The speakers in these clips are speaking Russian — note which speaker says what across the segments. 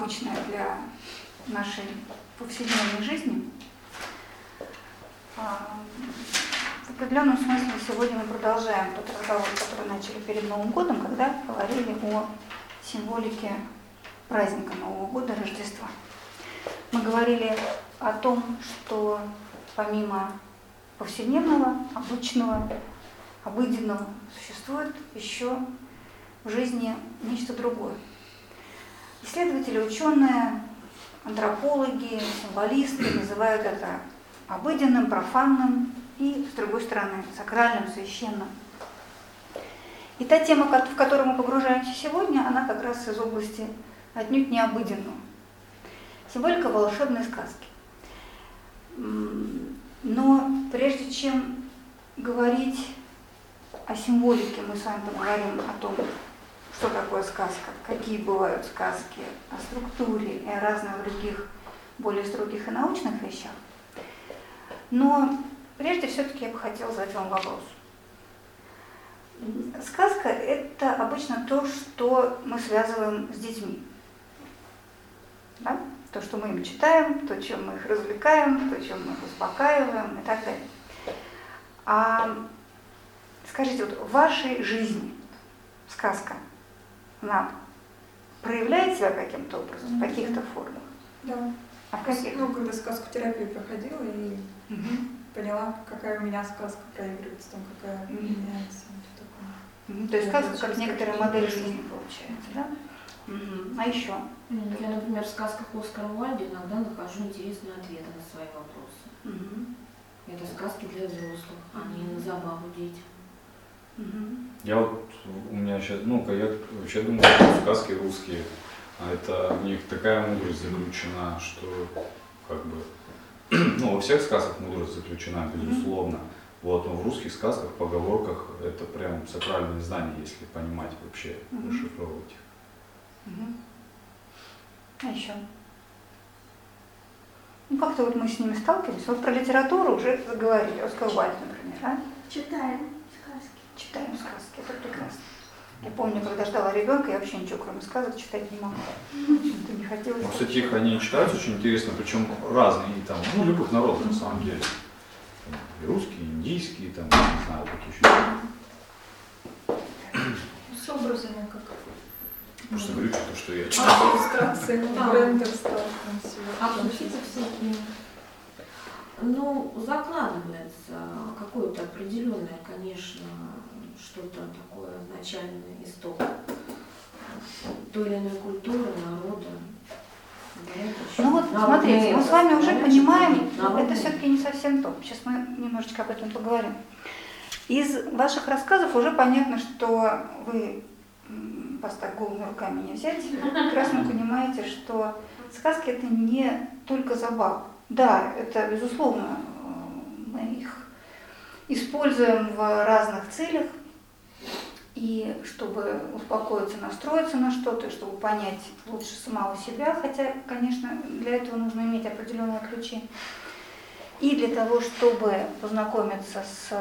Speaker 1: обычная для нашей повседневной жизни. А, в определенном смысле сегодня мы продолжаем тот разговор, который начали перед Новым годом, когда говорили о символике праздника Нового года, Рождества. Мы говорили о том, что помимо повседневного, обычного, обыденного существует еще в жизни нечто другое. Исследователи, ученые, антропологи, символисты называют это обыденным, профанным и, с другой стороны, сакральным, священным. И та тема, в которую мы погружаемся сегодня, она как раз из области отнюдь необыденного. Символика волшебной сказки. Но прежде чем говорить о символике, мы с вами поговорим о том, что такое сказка, какие бывают сказки, о структуре и о разных других, более строгих и научных вещах. Но прежде все-таки я бы хотела задать вам вопрос. Сказка – это обычно то, что мы связываем с детьми. Да? То, что мы им читаем, то, чем мы их развлекаем, то, чем мы их успокаиваем и так далее. А скажите, вот в вашей жизни сказка, она проявляет себя каким-то образом, в каких-то формах?
Speaker 2: Да.
Speaker 1: А в каких?
Speaker 2: Ну, когда сказку терапию проходила и угу. поняла, какая у меня сказка проигрывается, там какая угу. меняется.
Speaker 1: Угу. То есть сказка как некоторая модель жизни получается, да? Угу. А еще?
Speaker 3: Я, например, в сказках Оскара Уальда иногда нахожу интересные ответы на свои вопросы. Угу. Это сказки для взрослых, а не на забаву детям.
Speaker 4: Я вот, у меня сейчас, ну, я вообще думаю, что сказки русские, а это в них такая мудрость заключена, что как бы, ну, во всех сказках мудрость заключена, безусловно. Вот, но в русских сказках, поговорках это прям сакральные знания, если понимать вообще, расшифровывать их.
Speaker 1: Угу. А еще? Ну, как-то вот мы с ними сталкивались. Вот про литературу уже заговорили. Оскар Уальд, например, а?
Speaker 5: Читаем.
Speaker 1: Читаем сказки, это прекрасно. Я помню, когда ждала ребенка, я вообще ничего, кроме сказок, читать не могла. Почему-то не хотелось.
Speaker 4: Ну, кстати, их они читаются очень интересно, причем разные, и там, ну, любых народов на самом деле. И русские, и индийские, там, не знаю, какие
Speaker 2: еще. С образами как
Speaker 4: Просто говорю что-то, что я читал.
Speaker 2: Иллюстрации, брендер стал
Speaker 3: А включиться всякие. Ну, закладывается какое-то определенное, конечно, что-то такое начальный исток той или иной культуры, народа.
Speaker 1: Ну вот, смотрите, мы с вами уже понимаем, это все-таки не совсем то. Сейчас мы немножечко об этом поговорим. Из ваших рассказов уже понятно, что вы вас так голыми руками не взять, прекрасно понимаете, что сказки это не только забава. Да, это безусловно, э, мы их используем в разных целях, и чтобы успокоиться, настроиться на что-то, чтобы понять лучше самого себя, хотя, конечно, для этого нужно иметь определенные ключи, и для того, чтобы познакомиться с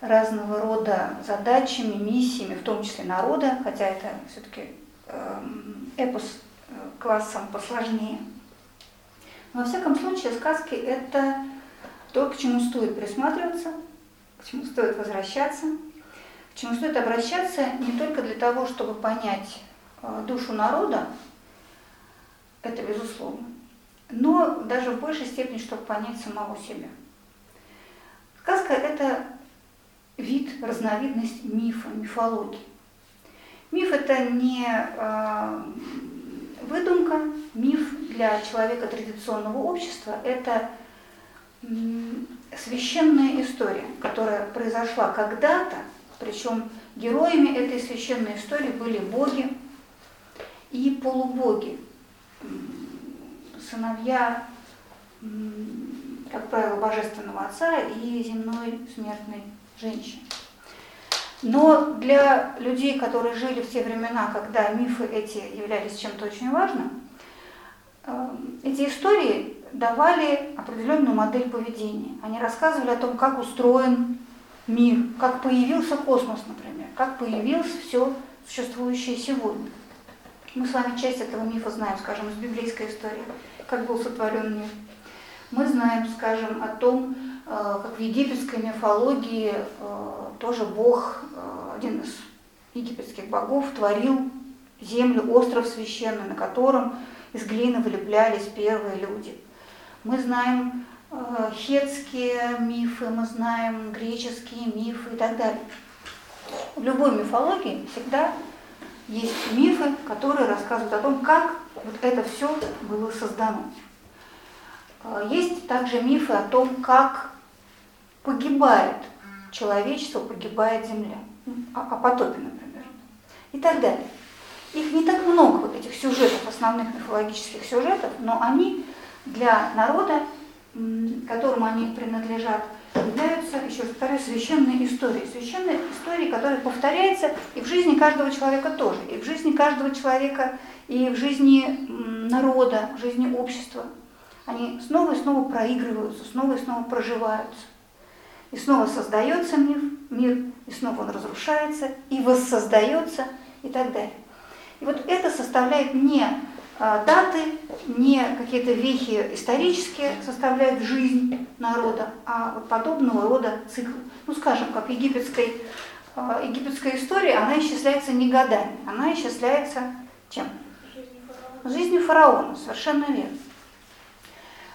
Speaker 1: разного рода задачами, миссиями, в том числе народа, хотя это все-таки эм, эпос э, классом посложнее. Но, во всяком случае, сказки – это то, к чему стоит присматриваться, к чему стоит возвращаться, чему стоит обращаться не только для того, чтобы понять э, душу народа, это безусловно, но даже в большей степени, чтобы понять самого себя. Сказка – это вид, разновидность мифа, мифологии. Миф это не э, выдумка, миф для человека традиционного общества это священная история, которая произошла когда-то, причем героями этой священной истории были боги и полубоги, сыновья, как правило, божественного отца и земной смертной женщин. Но для людей, которые жили в те времена, когда мифы эти являлись чем-то очень важным, э, эти истории давали определенную модель поведения. Они рассказывали о том, как устроен мир, как появился космос, например, как появилось все существующее сегодня. Мы с вами часть этого мифа знаем, скажем, из библейской истории, как был сотворен мир. Мы знаем, скажем, о том, э, как в египетской мифологии э, тоже Бог, э, один из египетских богов, творил землю, остров священный, на котором из глины вылеплялись первые люди. Мы знаем хетские мифы, мы знаем греческие мифы и так далее. В любой мифологии всегда есть мифы, которые рассказывают о том, как вот это все было создано. А, есть также мифы о том, как погибает человечество, погибает Земля. О потопе, например. И так далее. Их не так много, вот этих сюжетов, основных мифологических сюжетов, но они для народа, которому они принадлежат, являются, еще раз повторяю, священной историей. Священной историей, которая повторяется и в жизни каждого человека тоже, и в жизни каждого человека, и в жизни народа, в жизни общества. Они снова и снова проигрываются, снова и снова проживаются. И снова создается мир, мир, и снова он разрушается, и воссоздается, и так далее. И вот это составляет не даты, не какие-то вехи исторические составляют жизнь народа, а вот подобного рода цикл. Ну, скажем, как египетской, а, египетская история, она исчисляется не годами, она исчисляется чем? Жизнью фараона, совершенно верно.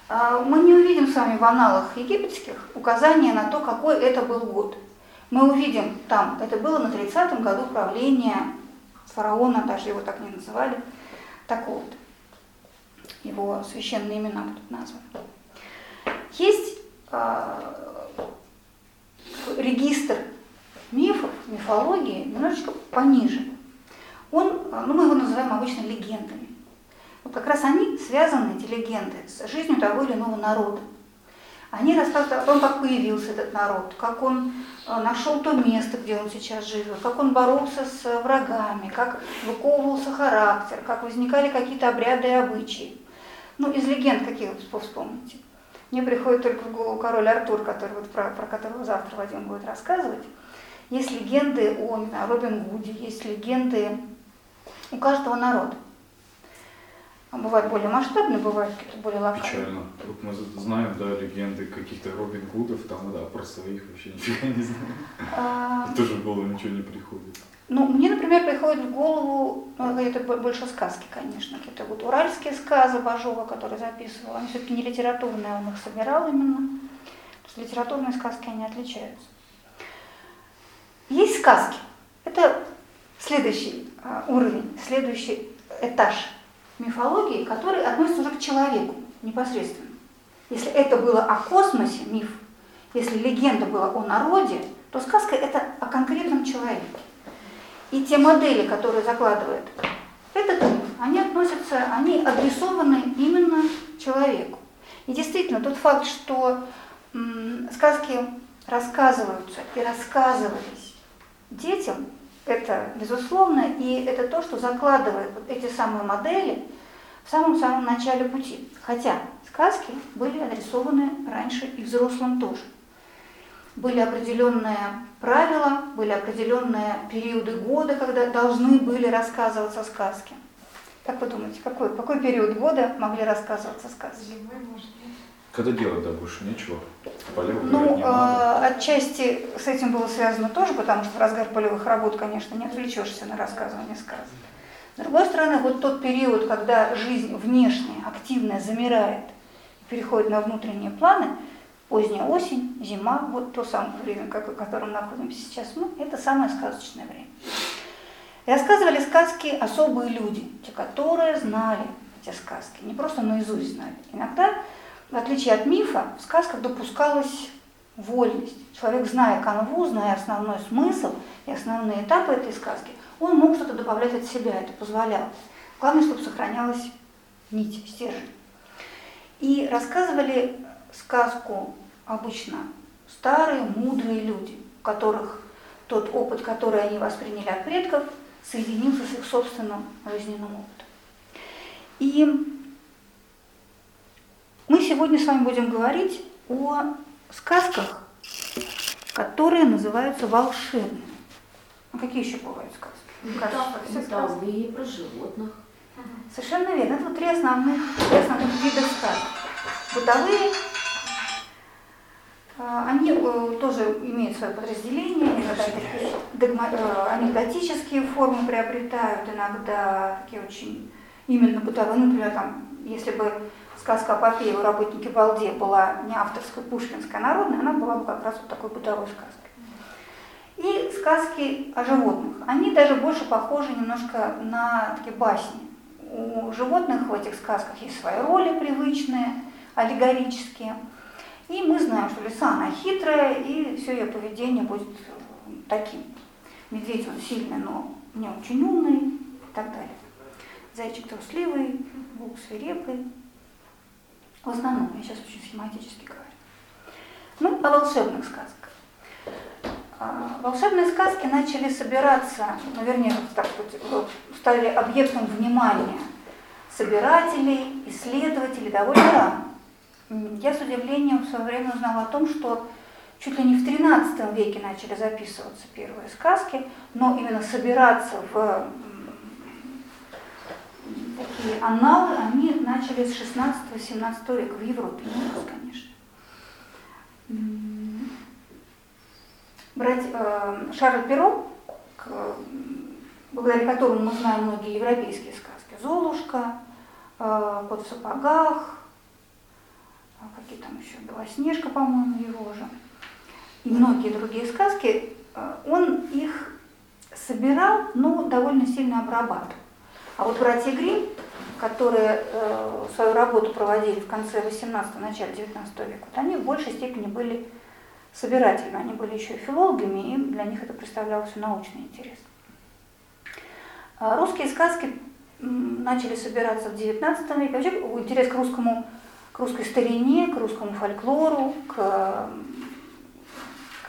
Speaker 1: А, мы не увидим с вами в аналах египетских указания на то, какой это был год. Мы увидим там, это было на 30-м году правления фараона, даже его так не называли, такого-то. Его священные имена тут названы. Есть э, регистр мифов, мифологии немножечко пониже. Он, ну мы его называем обычно легендами. Вот как раз они связаны, эти легенды, с жизнью того или иного народа. Они рассказывают о том, как появился этот народ, как он э, нашел то место, где он сейчас живет, как он боролся с врагами, как выковывался характер, как возникали какие-то обряды и обычаи. Ну, из легенд какие вы вспомните? Мне приходит только в голову король Артур, который, вот, про, про которого завтра Вадим будет рассказывать. Есть легенды о Робин Гуде, есть легенды у каждого народа. А бывают более масштабные, бывают какие-то более локальные.
Speaker 4: Печально. Вот мы знаем, да, легенды каких-то Робин Гудов, там, да, про своих вообще нифига не знаем. А... Тоже в голову ничего не приходит.
Speaker 1: Ну, мне, например, приходит в голову, ну, это больше сказки, конечно, какие-то вот уральские сказы Бажова, которые записывал. Они все-таки не литературные, он их собирал именно. Потому что литературные сказки, они отличаются. Есть сказки. Это следующий а, уровень, следующий этаж мифологии, который относится уже к человеку непосредственно. Если это было о космосе, миф, если легенда была о народе, то сказка это о конкретном человеке. И те модели, которые закладывает этот миф, они относятся, они адресованы именно человеку. И действительно, тот факт, что сказки рассказываются и рассказывались детям, это безусловно, и это то, что закладывает вот эти самые модели в самом-самом начале пути. Хотя сказки были адресованы раньше и взрослым тоже. Были определенные правила, были определенные периоды года, когда должны были рассказываться сказки. Как вы думаете, какой, какой период года могли рассказываться сказки?
Speaker 2: Зимой, может,
Speaker 4: когда делать, да, больше нечего.
Speaker 1: Полевых ну, не э, отчасти с этим было связано тоже, потому что в разгар полевых работ, конечно, не отвлечешься на рассказывание сказок. С другой стороны, вот тот период, когда жизнь внешняя, активная, замирает и переходит на внутренние планы, поздняя осень, зима, вот то самое время, в котором находимся сейчас мы, это самое сказочное время. И рассказывали сказки особые люди, те, которые знали эти сказки, не просто наизусть знали. Иногда в отличие от мифа, в сказках допускалась вольность. Человек, зная канву, зная основной смысл и основные этапы этой сказки, он мог что-то добавлять от себя, это позволяло. Главное, чтобы сохранялась нить, стержень. И рассказывали сказку обычно старые, мудрые люди, у которых тот опыт, который они восприняли от предков, соединился с их собственным жизненным опытом. И мы сегодня с вами будем говорить о сказках, которые называются волшебными. А какие еще бывают сказки?
Speaker 3: Бытовые, про животных.
Speaker 1: Совершенно верно. Это вот три основных, три основных вида сказок. Бытовые, а, они э, тоже имеют свое подразделение, иногда такие догма, э, анекдотические формы приобретают, иногда такие очень именно бытовые. Ну, например, там, если бы сказка о Попе у работнике Балде была не авторская, пушкинская, народная, она была бы как раз вот такой бытовой сказкой. И сказки о животных. Они даже больше похожи немножко на такие басни. У животных в этих сказках есть свои роли привычные, аллегорические. И мы знаем, что лиса, она хитрая, и все ее поведение будет таким. Медведь, он сильный, но не очень умный и так далее. Зайчик трусливый, волк свирепый. В основном, я сейчас очень схематически говорю. Мы о волшебных сказках. А, волшебные сказки начали собираться, ну, вернее, так стали объектом внимания собирателей, исследователей довольно рано. Я с удивлением в свое время узнала о том, что чуть ли не в XIII веке начали записываться первые сказки, но именно собираться в такие анналы они начали с 16-17 века в Европе, не нас, конечно. Брать э, Шарль Перо, к, благодаря которому мы знаем многие европейские сказки, Золушка, э, Кот в сапогах, а какие там еще, Белоснежка, по-моему, его же, и многие другие сказки, э, он их собирал, но довольно сильно обрабатывал. А вот братья Грим, которые э, свою работу проводили в конце 18 начале 19 века, вот они в большей степени были собирателями, они были еще и филологами, и для них это представляло все научный интерес. А русские сказки начали собираться в 19 веке. Вообще интерес к русскому к русской старине, к русскому фольклору, к,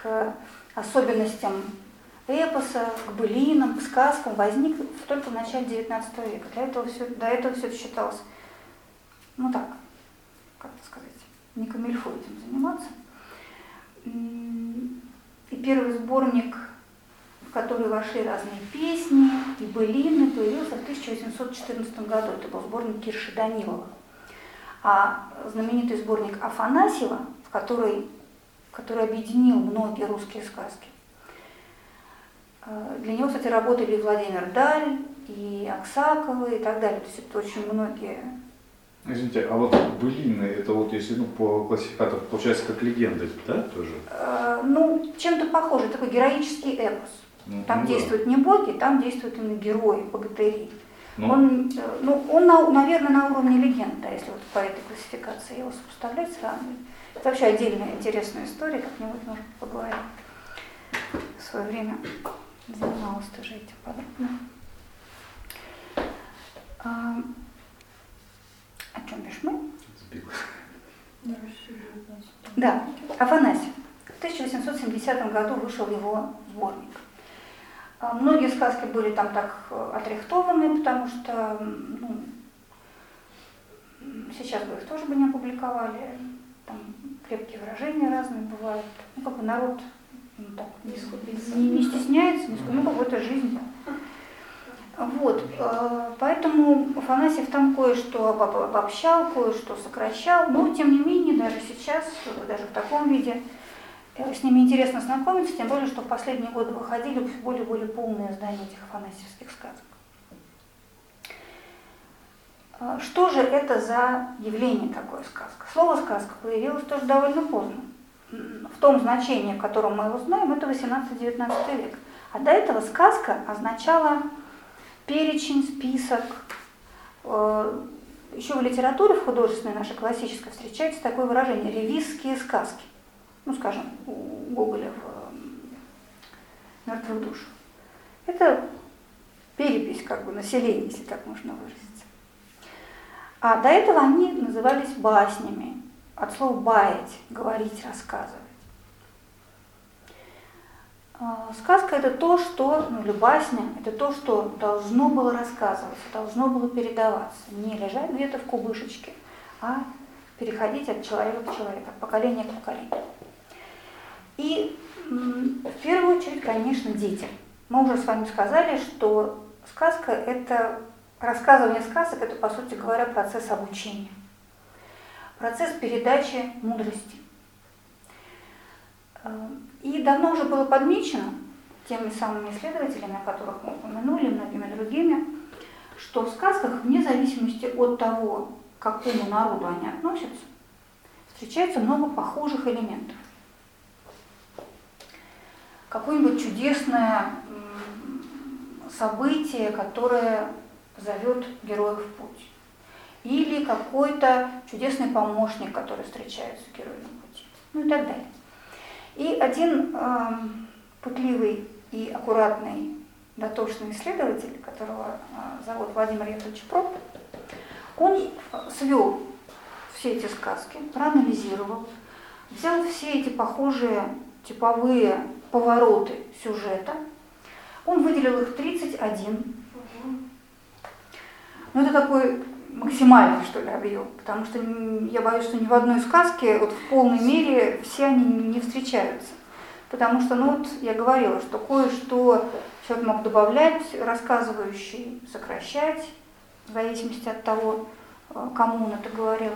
Speaker 1: к особенностям эпоса, к былинам, к сказкам возник только в начале XIX века. Для этого все, до этого все считалось, ну так, как это сказать, не камильфо этим заниматься. И первый сборник, в который вошли разные песни и былины, появился в 1814 году. Это был сборник Кирши Данилова. А знаменитый сборник Афанасьева, который, который объединил многие русские сказки, для него, кстати, работали и Владимир Даль, и Аксаковы, и так далее. То есть это очень многие
Speaker 4: Извините, а вот былины, это вот если ну, по классификатору, получается как легенда, да, тоже?
Speaker 1: Э, ну, чем-то похоже, такой героический эпос. Ну, там ну, действуют да. не боги, там действуют именно герои, богатыри. Ну. Он, э, ну, он, наверное, на уровне легенда, если вот по этой классификации его сопоставлять, сравнивать. Это вообще отдельная интересная история, как-нибудь можно поговорить. В свое время занималась тоже этим подробно. А, о чем бишь мы? Да, Афанасий. В 1870 году вышел его сборник. А, многие сказки были там так э, отрихтованы, потому что ну, сейчас бы их тоже бы не опубликовали. Там крепкие выражения разные бывают. Ну, как бы народ ну, так, не, не, не стесняется, не, ну, какой-то жизнь. Вот, э, поэтому Афанасьев там кое-что обобщал, кое-что сокращал, но тем не менее даже сейчас, даже в таком виде, Э, с ними интересно знакомиться, тем более, что в последние годы выходили более-более полные издания этих афанасьевских сказок. А, что же это за явление такое сказка? Слово сказка появилось тоже довольно поздно. В том значении, в котором мы его знаем, это 18-19 век. А до этого сказка означала перечень, список. Э, Еще в литературе, в художественной нашей классической, встречается такое выражение «ревизские сказки» ну, скажем, у Гоголя в «Мертвых душ». Это перепись как бы населения, если так можно выразиться. А до этого они назывались баснями, от слова «баять», говорить, рассказывать. А, сказка – это то, что, ну или басня – это то, что должно было рассказываться, должно было передаваться, не лежать где-то в кубышечке, а переходить от человека к человеку, от поколения к поколению. И в первую очередь, конечно, детям. Мы уже с вами сказали, что сказка – это рассказывание сказок – это, по сути говоря, процесс обучения, процесс передачи мудрости. Э, и давно уже было подмечено теми самыми исследователями, о которых мы упомянули, многими другими, что в сказках, вне зависимости от того, к какому народу они относятся, встречается много похожих элементов. Какое-нибудь чудесное событие, которое зовет героев в путь. Или какой-то чудесный помощник, который встречается с героем на пути. Ну и так далее. И один э, путливый и аккуратный дотошный исследователь, которого э, зовут Владимир Яковлевич Проб, он свел все эти сказки, проанализировал, взял все эти похожие типовые повороты сюжета, он выделил их 31. Ну, это такой максимальный, что ли, объем, потому что я боюсь, что ни в одной сказке вот в полной мере все они не встречаются. Потому что, ну вот я говорила, что кое-что человек мог добавлять, рассказывающий, сокращать, в зависимости от того, э, кому он это говорил,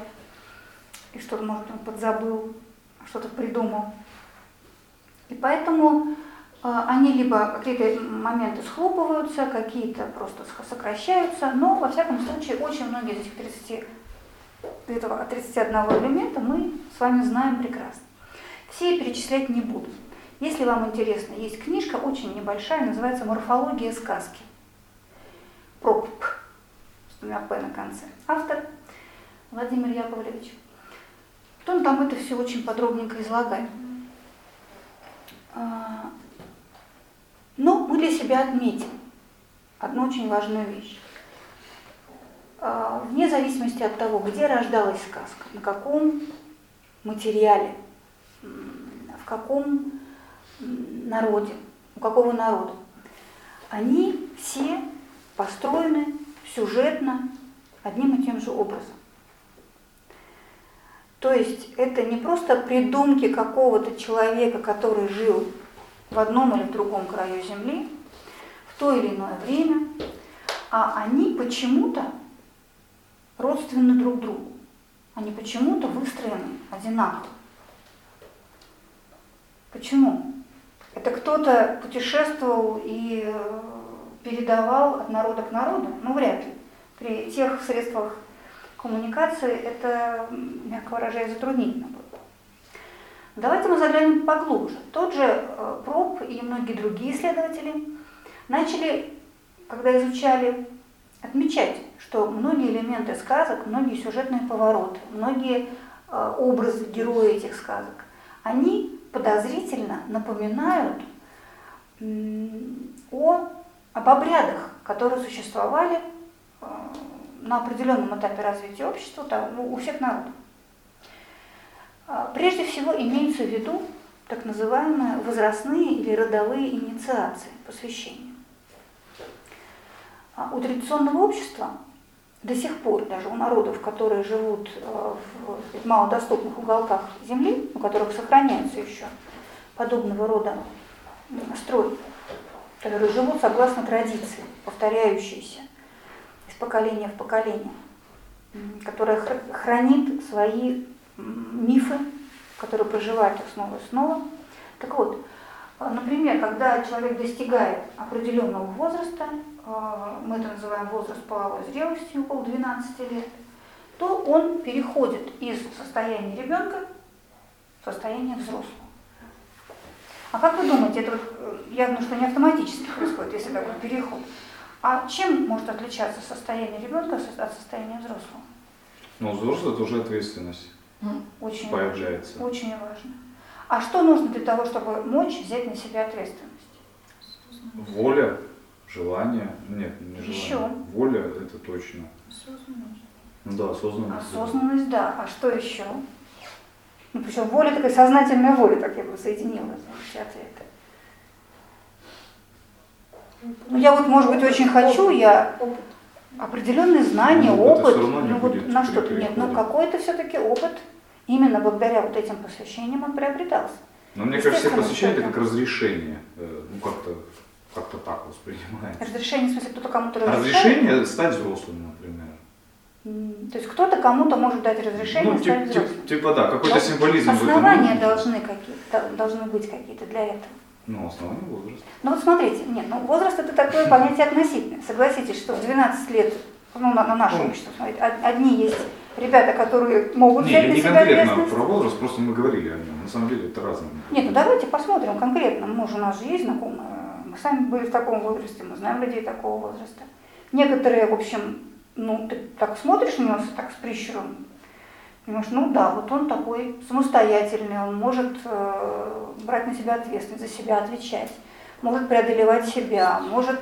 Speaker 1: и что-то, может, он подзабыл, что-то придумал. И поэтому они либо какие-то моменты схлопываются, какие-то просто сокращаются, но, во всяком случае, очень многие из этих 30, этого 31 элемента мы с вами знаем прекрасно. Все перечислять не буду. Если вам интересно, есть книжка очень небольшая, называется «Морфология сказки». Проб с двумя «п» на конце. Автор Владимир Яковлевич. Он там это все очень подробненько излагает. Но мы для себя отметим одну очень важную вещь. А, вне зависимости от того, где рождалась сказка, на каком материале, в каком народе, у какого народа, они все построены сюжетно одним и тем же образом. То есть это не просто придумки какого-то человека, который жил в одном или в другом краю Земли в то или иное время, а они почему-то родственны друг другу. Они почему-то выстроены одинаково. Почему? Это кто-то путешествовал и э, передавал от народа к народу? Ну, вряд ли. При тех средствах коммуникации это, мягко выражаясь, затруднительно было. Давайте мы заглянем поглубже. Тот же э, Проб и многие другие исследователи начали, когда изучали, отмечать, что многие элементы сказок, многие сюжетные повороты, многие э, образы герои этих сказок, они подозрительно напоминают о, об обрядах, которые существовали э, на определенном этапе развития общества там, ну, у всех народов. А, прежде всего имеются в виду так называемые возрастные или родовые инициации, посвящения. А у традиционного общества до сих пор, даже у народов, которые живут э, в малодоступных уголках Земли, у которых сохраняется еще подобного рода строй, которые живут согласно традиции, повторяющиеся из поколения в поколение, которая хранит свои мифы, которые проживают их снова и снова. Так вот, э, например, когда человек достигает определенного возраста, э, мы это называем возраст половой зрелости, около 12 лет, то он переходит из состояния ребенка в состояние взрослого. А как вы думаете, это вот э, явно, что не автоматически происходит, если такой переход. А чем может отличаться состояние ребенка от состояния взрослого?
Speaker 4: Ну, взрослый это уже ответственность очень появляется.
Speaker 1: Важно, очень важно. А что нужно для того, чтобы мочь взять на себя ответственность?
Speaker 4: Воля, желание. Нет, не желание.
Speaker 1: Еще.
Speaker 4: Воля это точно.
Speaker 2: Осознанность.
Speaker 4: Ну да, осознанность.
Speaker 1: Осознанность, да. А что еще? Ну, причем воля такая сознательная воля, так я бы соединила все ответы. Ну, я вот, может быть, очень хочу, я определенные знания, ну, опыт, ну вот на что-то нет, но какой-то все-таки опыт именно благодаря вот этим посвящениям он приобретался.
Speaker 4: Но мне кажется, все посвящения это как разрешение, э, ну как-то как-то так воспринимается.
Speaker 1: Разрешение, в смысле, кто-то кому-то разрешает?
Speaker 4: Разрешение стать взрослым, например.
Speaker 1: То есть кто-то кому-то может дать разрешение
Speaker 4: Ну,
Speaker 1: стать
Speaker 4: тип-
Speaker 1: взрослым.
Speaker 4: тип- типа, да, какой-то символизм
Speaker 1: Основания должны какие-то, должны быть какие-то для этого.
Speaker 4: Ну, основание возраста.
Speaker 1: Ну вот смотрите, нет, ну возраст это такое понятие относительное. Согласитесь, что в 12 лет, ну на, на наше общество, смотрите, од- одни есть ребята, которые могут
Speaker 4: Не,
Speaker 1: взять на себя
Speaker 4: конкретно
Speaker 1: ответственность.
Speaker 4: про возраст, просто мы говорили о нем. На самом деле это разное.
Speaker 1: Нет, ну давайте посмотрим конкретно. Мы же у нас же есть знакомые. Мы сами были в таком возрасте, мы знаем людей такого возраста. Некоторые, в общем, ну, ты так смотришь на него так с прищуром, понимаешь, ну да, вот он такой самостоятельный, он может э, брать на себя ответственность, за себя отвечать, может преодолевать себя, может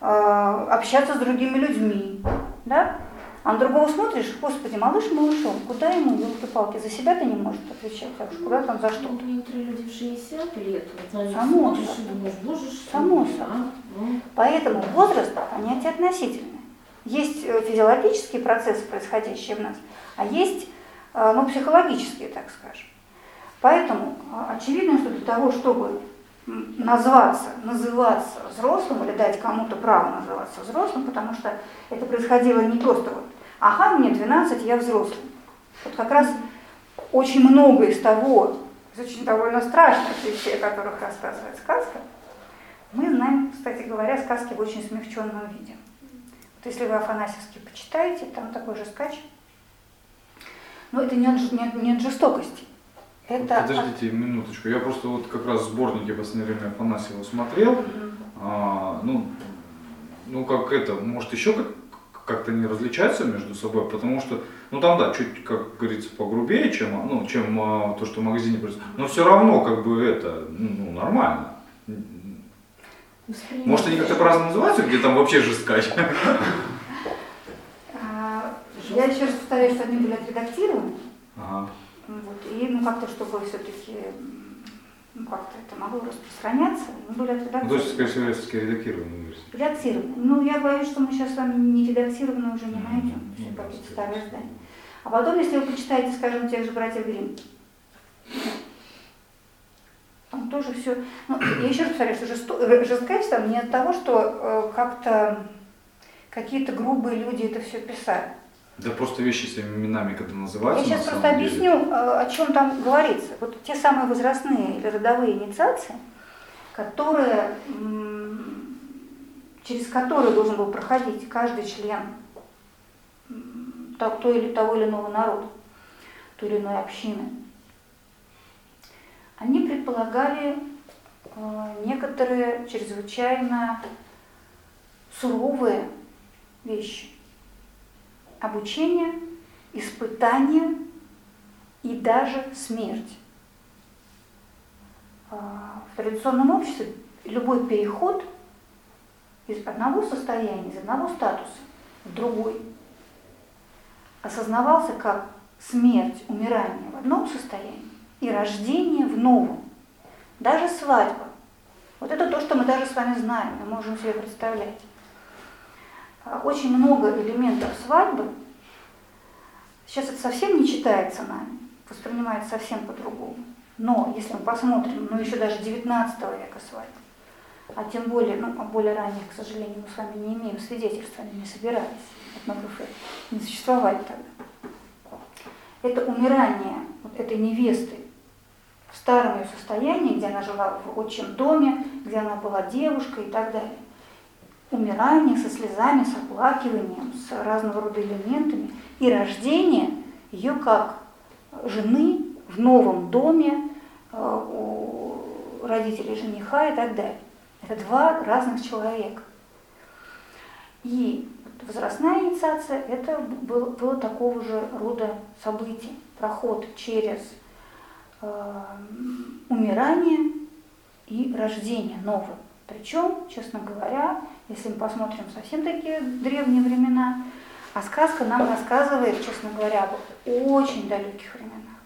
Speaker 1: э, общаться с другими людьми, да? А на другого смотришь, господи, малыш малышом, куда ему, елки-палки, за себя-то не может отвечать, а уж куда там за что?
Speaker 3: Вот некоторые люди в 60 лет, вот
Speaker 1: Само
Speaker 3: смотришь
Speaker 1: собой.
Speaker 3: думаешь, боже, что
Speaker 1: Само собой.
Speaker 3: а? Ну,
Speaker 1: Поэтому возраст – понятие относительное. Есть э, физиологические процессы, происходящие в нас, а есть ну, психологические, так скажем. Поэтому э, очевидно, что для того, чтобы назваться, называться взрослым или дать кому-то право называться взрослым, потому что это происходило не просто вот, ага, мне 12, я взрослый. Вот как раз очень много из того, из очень довольно страшных вещей, о которых рассказывает сказка, мы знаем, кстати говоря, сказки в очень смягченном виде. Вот если вы Афанасьевский почитаете, там такой же скач. Но это не от, не от- не от жестокости. Это от-
Speaker 4: Подождите минуточку. Я просто вот как раз сборники в последнее время Афанасьева смотрел.
Speaker 1: Мгм.
Speaker 4: А, ну, ну, как это, может, еще как, как-то не различаются между собой, потому что, ну, там, да, чуть, как говорится, погрубее, чем, ну, чем а, то, что в магазине происходит, но все равно, как бы, это, ну, нормально.
Speaker 3: воспринимаешь.
Speaker 4: Может, они как-то по-разному называются, где там вообще жесткач?
Speaker 1: Я еще раз повторяю, что они были отредактированы.
Speaker 4: Ага.
Speaker 1: Вот, и ну как-то, чтобы все-таки ну, как-то это могло распространяться, мы были
Speaker 4: Ну, то есть,
Speaker 1: отредактированы.
Speaker 4: всего, все-таки редактированная версия.
Speaker 1: Редактированы. Ну, я боюсь, что мы сейчас с вами не редактированные уже не найдем.
Speaker 4: Ну,
Speaker 1: Все
Speaker 4: да,
Speaker 1: какие-то старые издания. А потом, если вы почитаете, скажем, тех же братьев Гримм, там тоже все. Ну, я еще раз повторяю, что жесто- э, жесткач там не от того, что э, как-то какие-то грубые люди это все писали.
Speaker 4: Да просто вещи своими именами, когда
Speaker 1: Я
Speaker 4: называются,
Speaker 1: сейчас
Speaker 4: на
Speaker 1: просто
Speaker 4: деле.
Speaker 1: объясню, э, о чем там говорится. Вот те самые возрастные или родовые инициации, которые, через которые должен был проходить каждый член м, то- той или того или иного народа, той или иной общины, они предполагали э, некоторые чрезвычайно суровые вещи. Обучение, испытание и даже смерть. А, В традиционном обществе любой переход из одного состояния, из одного статуса в другой осознавался как смерть, умирание в одном состоянии и рождение в новом. Даже свадьба. Вот это то, что мы даже с вами знаем, мы можем себе представлять. Очень много элементов свадьбы. Сейчас это совсем не читается нами, воспринимается совсем по-другому. Но если мы посмотрим, ну еще даже 19 века свадьбы, а тем более, ну, а более ранних, к сожалению, мы с вами не имеем свидетельств, они не собирались, этнографы не существовали тогда. Это умирание вот этой невесты в старом ее состоянии, где она жила в отчим доме, где она была девушкой и так далее. Умирание со слезами, с оплакиванием, с разного рода элементами и рождение ее как жены в новом доме э, у родителей жениха и так далее. Это два разных человека. И возрастная инициация – это было, было такого же рода событие, проход через э, умирание и рождение нового. Причем, честно говоря, если мы посмотрим совсем такие древние времена, а сказка нам рассказывает, честно говоря, об очень далеких временах.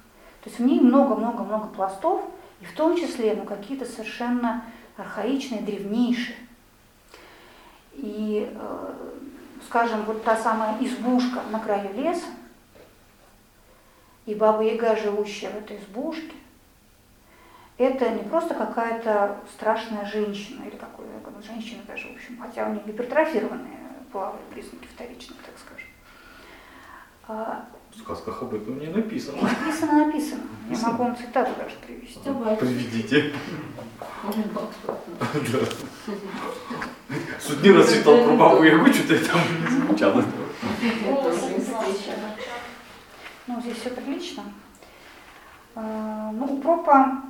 Speaker 1: То есть в ней много-много-много пластов, и в том числе ну, какие-то совершенно архаичные, древнейшие. И, э, скажем, вот та самая избушка на краю леса, и Баба Яга, живущая в этой избушке, это не просто какая-то страшная женщина или женщины даже, в общем, хотя у них гипертрофированные половые признаки вторичных, так скажем.
Speaker 4: А, в сказках об этом не написано.
Speaker 1: Написано, написано. Я могу вам цитату даже привести.
Speaker 3: Давай.
Speaker 4: Приведите. Суть не раз читал про бабу Ягу, что-то там не звучало.
Speaker 1: Ну, здесь все прилично. А, ну, у пропа...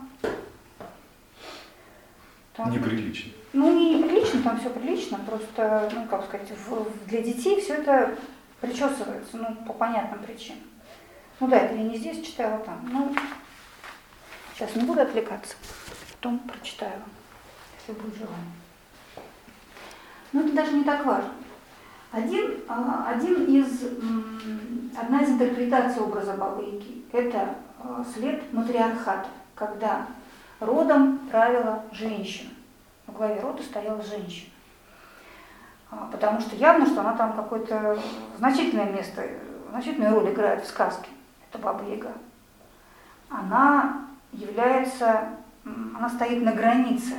Speaker 4: Там, неприлично.
Speaker 1: Ну, не неприлично, там все прилично, просто, ну, как сказать, в, для детей все это причесывается, ну, по понятным причинам. Ну да, это я не здесь читала, там. Ну, сейчас не буду отвлекаться, потом прочитаю, если будет желание. Но это даже не так важно. Один, а, один из, одна из интерпретаций образа Бабы-Яги – это а, след матриархата, когда родом правила женщина. В главе рода стояла женщина. А, потому что явно, что она там какое-то значительное место, значительную роль играет в сказке, это Баба Яга. Она является, она стоит на границе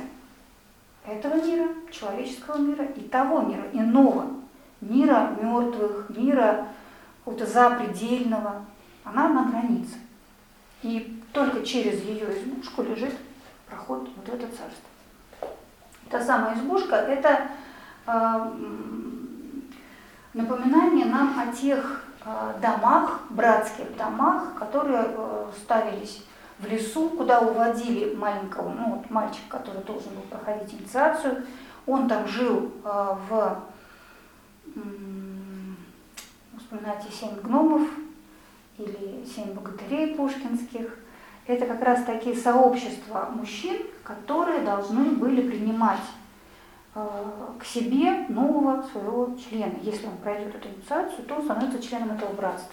Speaker 1: этого мира, человеческого мира и того мира, иного, мира мертвых, мира какого-то запредельного. Она на границе. И только через ее избушку лежит проход вот в это царство. Та самая избушка – это а, напоминание нам о тех а, домах, братских домах, которые э, ставились в лесу, куда уводили маленького, ну вот мальчик, который должен был проходить инициацию. Он там жил а, в, вспоминайте, «Семь гномов» или «Семь богатырей» пушкинских. Это как раз такие сообщества мужчин, которые должны были принимать Э, к себе нового своего члена. Если он пройдет эту инициацию, то он становится членом этого братства.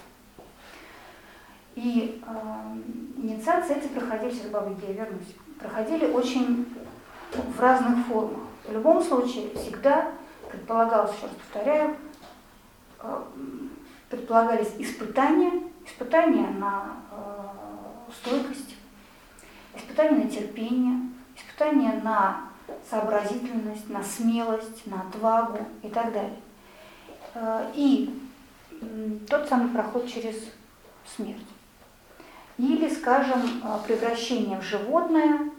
Speaker 1: И э, инициации эти проходили, сейчас бабы я вернусь, проходили очень в разных формах. В любом случае, всегда предполагалось, еще раз повторяю, э, предполагались испытания, испытания на э, стойкость, испытания на терпение, испытания на сообразительность, на смелость, на отвагу и так далее. Э, и тот самый проход через смерть. Или, скажем, э, превращение в животное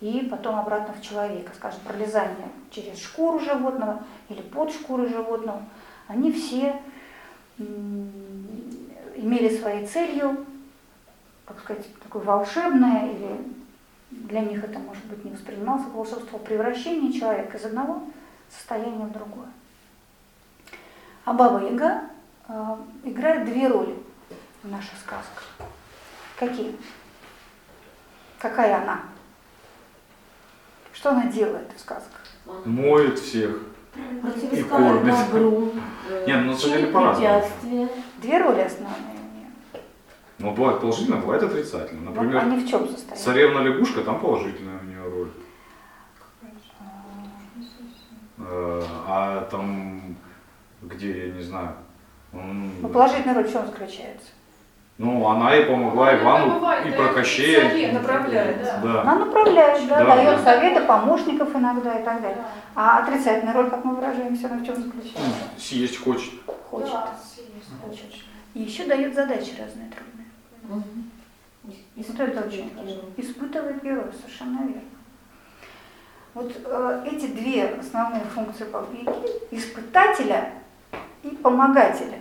Speaker 1: и потом обратно в человека, скажем, пролезание через шкуру животного или под шкуру животного, они все имели своей целью, как сказать, такое волшебное или для них это, может быть, не воспринималось как волшебство, превращение человека из одного состояния в другое. А Баба Яга э, играет две роли в наших сказках. Какие? Какая она? Что она делает в сказках?
Speaker 4: Моет всех. И кормит.
Speaker 3: Добру,
Speaker 4: Нет, ну на самом деле по-разному.
Speaker 1: Две роли основные.
Speaker 4: Но бывает положительно, бывает отрицательно. Например,
Speaker 1: они в чем состоят?
Speaker 4: царевна лягушка, там положительная у нее роль. Э, а там, где, я не знаю. Он...
Speaker 1: Ну, положительная роль в чем заключается?
Speaker 4: Ну, она и помогла она Ивану, и про Кощея.
Speaker 2: Направляет, да.
Speaker 4: да.
Speaker 1: Она направляет, да,
Speaker 4: да,
Speaker 1: дает
Speaker 4: да.
Speaker 1: советы, помощников иногда и так далее. А отрицательная роль, как мы выражаемся, она в чем заключается?
Speaker 4: Ну, съесть хочет.
Speaker 1: Хочет.
Speaker 2: Да,
Speaker 1: хочет. И еще дает задачи разные трудные.
Speaker 3: Угу.
Speaker 1: Вот это очень важно. Испытывает героя, совершенно верно. Вот э, эти две основные функции Бабьяги, испытателя и помогателя,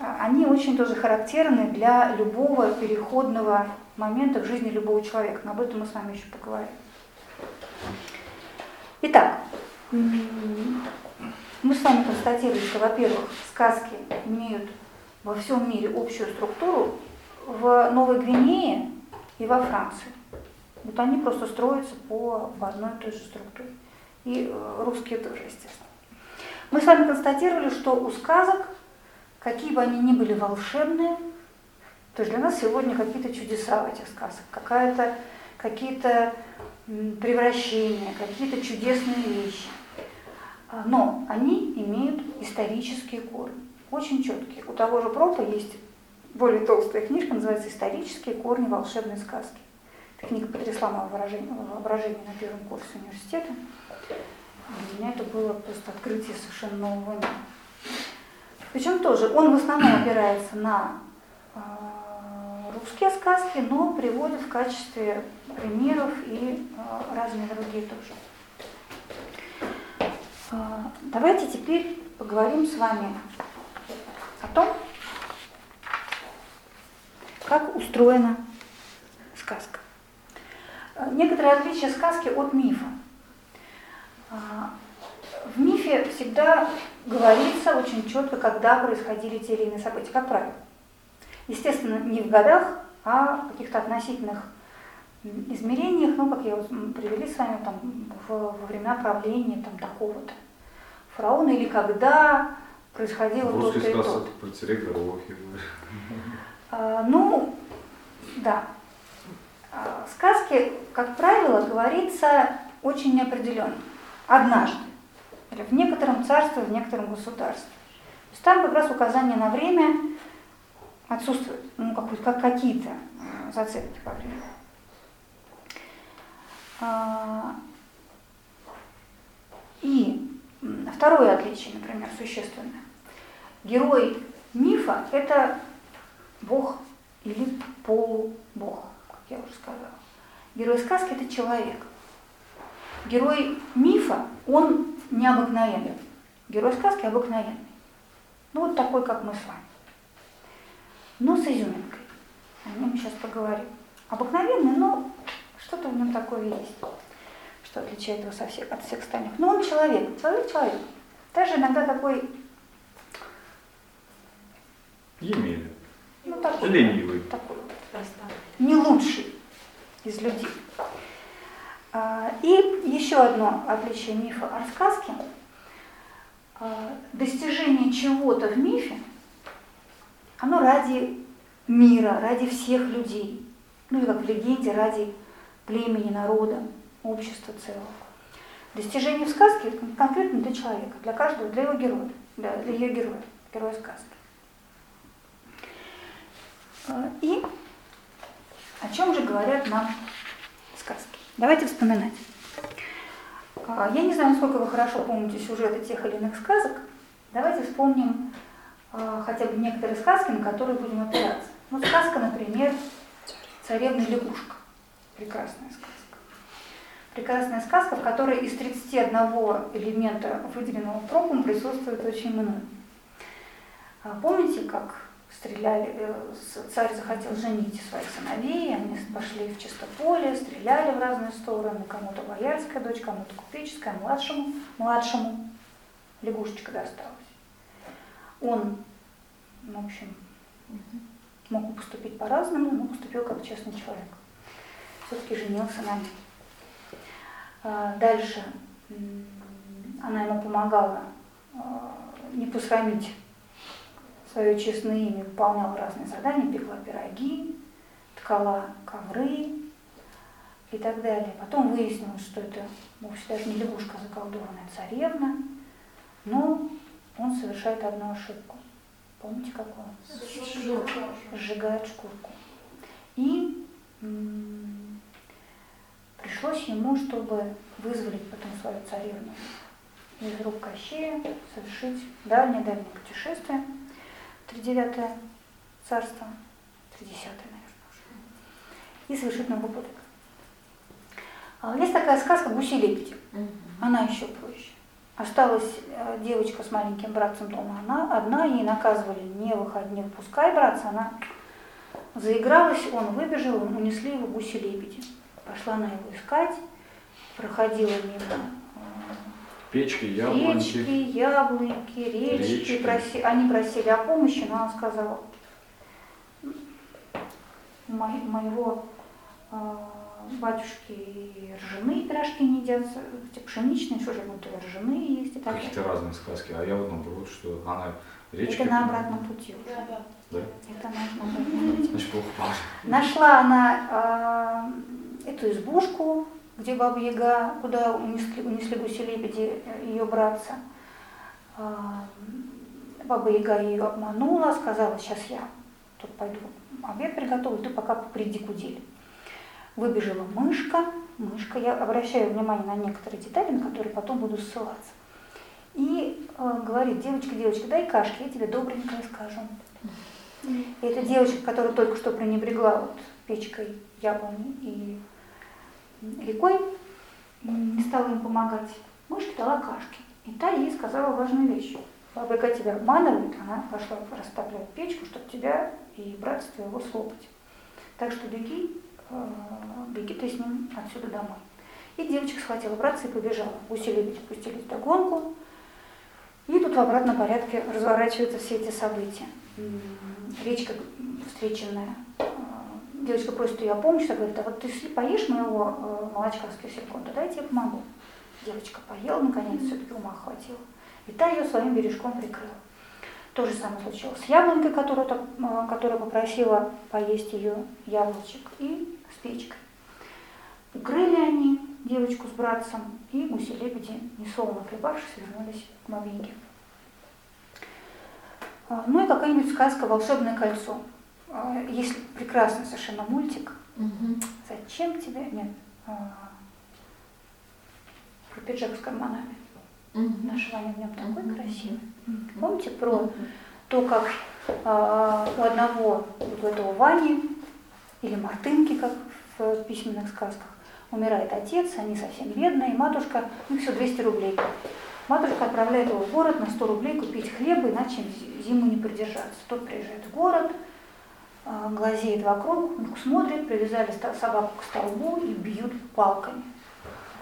Speaker 1: э, они очень тоже характерны для любого переходного момента в жизни любого человека. Но об этом мы с вами еще поговорим. Итак, мы с вами констатировали, что, во-первых, сказки имеют во всем мире общую структуру, в Новой Гвинее и во Франции. Вот они просто строятся по, по одной и той же структуре. И э, русские тоже, естественно. Мы с вами констатировали, что у сказок, какие бы они ни были волшебные, то есть для нас сегодня какие-то чудеса в этих сказках, какая-то, какие-то превращения, какие-то чудесные вещи. А, но они имеют исторические корни, очень четкие. У того же Пропа есть более толстая книжка, называется «Исторические корни волшебной сказки». Эта книга потрясла мое воображение, воображение на первом курсе университета. Для меня это было просто открытие совершенно нового мира. Причем тоже он в основном опирается на э, русские сказки, но приводит в качестве примеров и э, разные другие тоже. Э, давайте теперь поговорим с вами о том, как устроена сказка. Э, некоторые отличия сказки от мифа. Э, в мифе всегда говорится очень четко, когда происходили те или иные события, как правило. Естественно, не в годах, а в каких-то относительных измерениях, ну, как я привели с вами, там, во времена правления там, такого-то фараона, или когда происходило то-то и то. А, ну, да. А, сказки, как правило, говорится очень неопределенно. Однажды. В некотором царстве, в некотором государстве. То есть там как раз указание на время отсутствует, ну, как, как какие-то э, зацепки по времени. А, и второе отличие, например, существенное. Герой мифа – это бог или полубог, как я уже сказала. Герой сказки – это человек. Герой мифа, он необыкновенный. Герой сказки обыкновенный. Ну вот такой, как мы с вами. Но с изюминкой. О нем сейчас поговорим. Обыкновенный, но что-то в нем такое есть, что отличает его со всех, от всех остальных. Но он человек, человек-человек. Даже иногда такой...
Speaker 4: Емеля.
Speaker 1: Ну, такой.
Speaker 4: Ленивый.
Speaker 1: Такой. Не лучший из людей. А, и еще одно отличие мифа от сказки. А, достижение чего-то в мифе, оно ради мира, ради всех людей. Ну или как в легенде, ради племени, народа, общества целого. Достижение в сказке конкретно для человека, для каждого, для его героя, для, для ее героя, героя сказки. А, и о чем же говорят нам сказки? Давайте вспоминать. А, я не знаю, насколько вы хорошо помните сюжеты тех или иных сказок. Давайте вспомним а, хотя бы некоторые сказки, на которые будем опираться. Ну, сказка, например, «Царевна лягушка». Прекрасная сказка. Прекрасная сказка, в которой из 31 элемента, выделенного пробом, присутствует очень много. Помните, как стреляли, э, царь захотел женить своих сыновей, они пошли в чистополе, стреляли в разные стороны, кому-то боярская дочь, кому-то купеческая, младшему, младшему лягушечка досталась. Он, в общем, мог поступить по-разному, но поступил как честный человек. Все-таки женился на ней. А, дальше она ему помогала а, не посрамить свое честное имя, выполняла разные задания, пекла пироги, ткала ковры и так далее. Потом выяснилось, что это вовсе даже не лягушка, а заколдованная царевна, но он совершает одну ошибку. Помните какую? Сжигает шкурку. И пришлось ему, чтобы вызволить потом свою царевну из рук Кощея, совершить дальнее-дальнее путешествие – тридевятое царство, тридесятое, наверное, уже, и совершить новый подвиг. А, есть такая сказка «Гуси-лебеди». Она еще проще. Осталась э, девочка с маленьким братцем дома, она одна, ей наказывали не выходи, не выпускай братца, она заигралась, он выбежал, унесли его гуси-лебеди. Пошла она его искать, проходила мимо
Speaker 4: Печки, яблоньки.
Speaker 1: Печки, яблоньки, речки. речки. Проси, они просили о помощи, но она сказала, у моего э, батюшки ржаные пирожки не едят, эти пшеничные, что же будто ржаные есть и так
Speaker 4: Какие-то разные сказки. А я вот наоборот, что она речки...
Speaker 1: Это на обратном пути
Speaker 3: уже. Да, да.
Speaker 4: Да?
Speaker 1: Это на обратном пути.
Speaker 4: Значит, плохо
Speaker 1: Нашла она э, эту избушку, где Баба Яга, куда унесли, унесли гуси-лебеди э, ее братца. А, Баба Яга ее обманула, сказала, сейчас я тут пойду обед приготовлю, ты пока приди к. Выбежала мышка, мышка. Я обращаю внимание на некоторые детали, на которые потом буду ссылаться. И э, говорит, девочка, девочка, дай кашки, я тебе добренькое скажу. И эта девочка, которая только что пренебрегла вот печкой яблони и рекой, не стала им помогать. Мышке дала кашки. И та ей сказала важную вещь. Бабка тебя обманывает, она пошла растапливать печку, чтобы тебя и братца твоего слопать. Так что беги, э, беги ты с ним отсюда домой. И девочка схватила братца и побежала. Гуси-лебеди пустились в догонку. И тут в обратном порядке разворачиваются все эти события. Речка встреченная. Э, девочка просит ее о помощи, говорит, а вот ты поешь моего э, молочка с кисельком, тогда я тебе помогу. Девочка поела, наконец, все-таки ума хватило. И та ее своим бережком прикрыла. То же самое случилось с яблонькой, которую, э, которая попросила поесть ее яблочек, и с печкой. Укрыли они девочку с братцем, и гуси-лебеди, несолоно хлебавшись, вернулись к бабеньке. А, ну и какая-нибудь сказка «Волшебное кольцо». А, есть прекрасный совершенно мультик. Угу. Зачем тебе? Нет. А, про пиджак с карманами. Угу. Наш Ваня в нем такой угу. красивый. Помните про то, как э, у одного вот этого Вани или Мартынки, как в письменных сказках, умирает отец, они совсем бедные, и матушка, ну все, 200 рублей. Матушка отправляет его в город на 100 рублей купить хлеба, иначе зиму не продержаться. Тот приезжает в город, глазеет вокруг, смотрит, привязали собаку к столбу и бьют палками.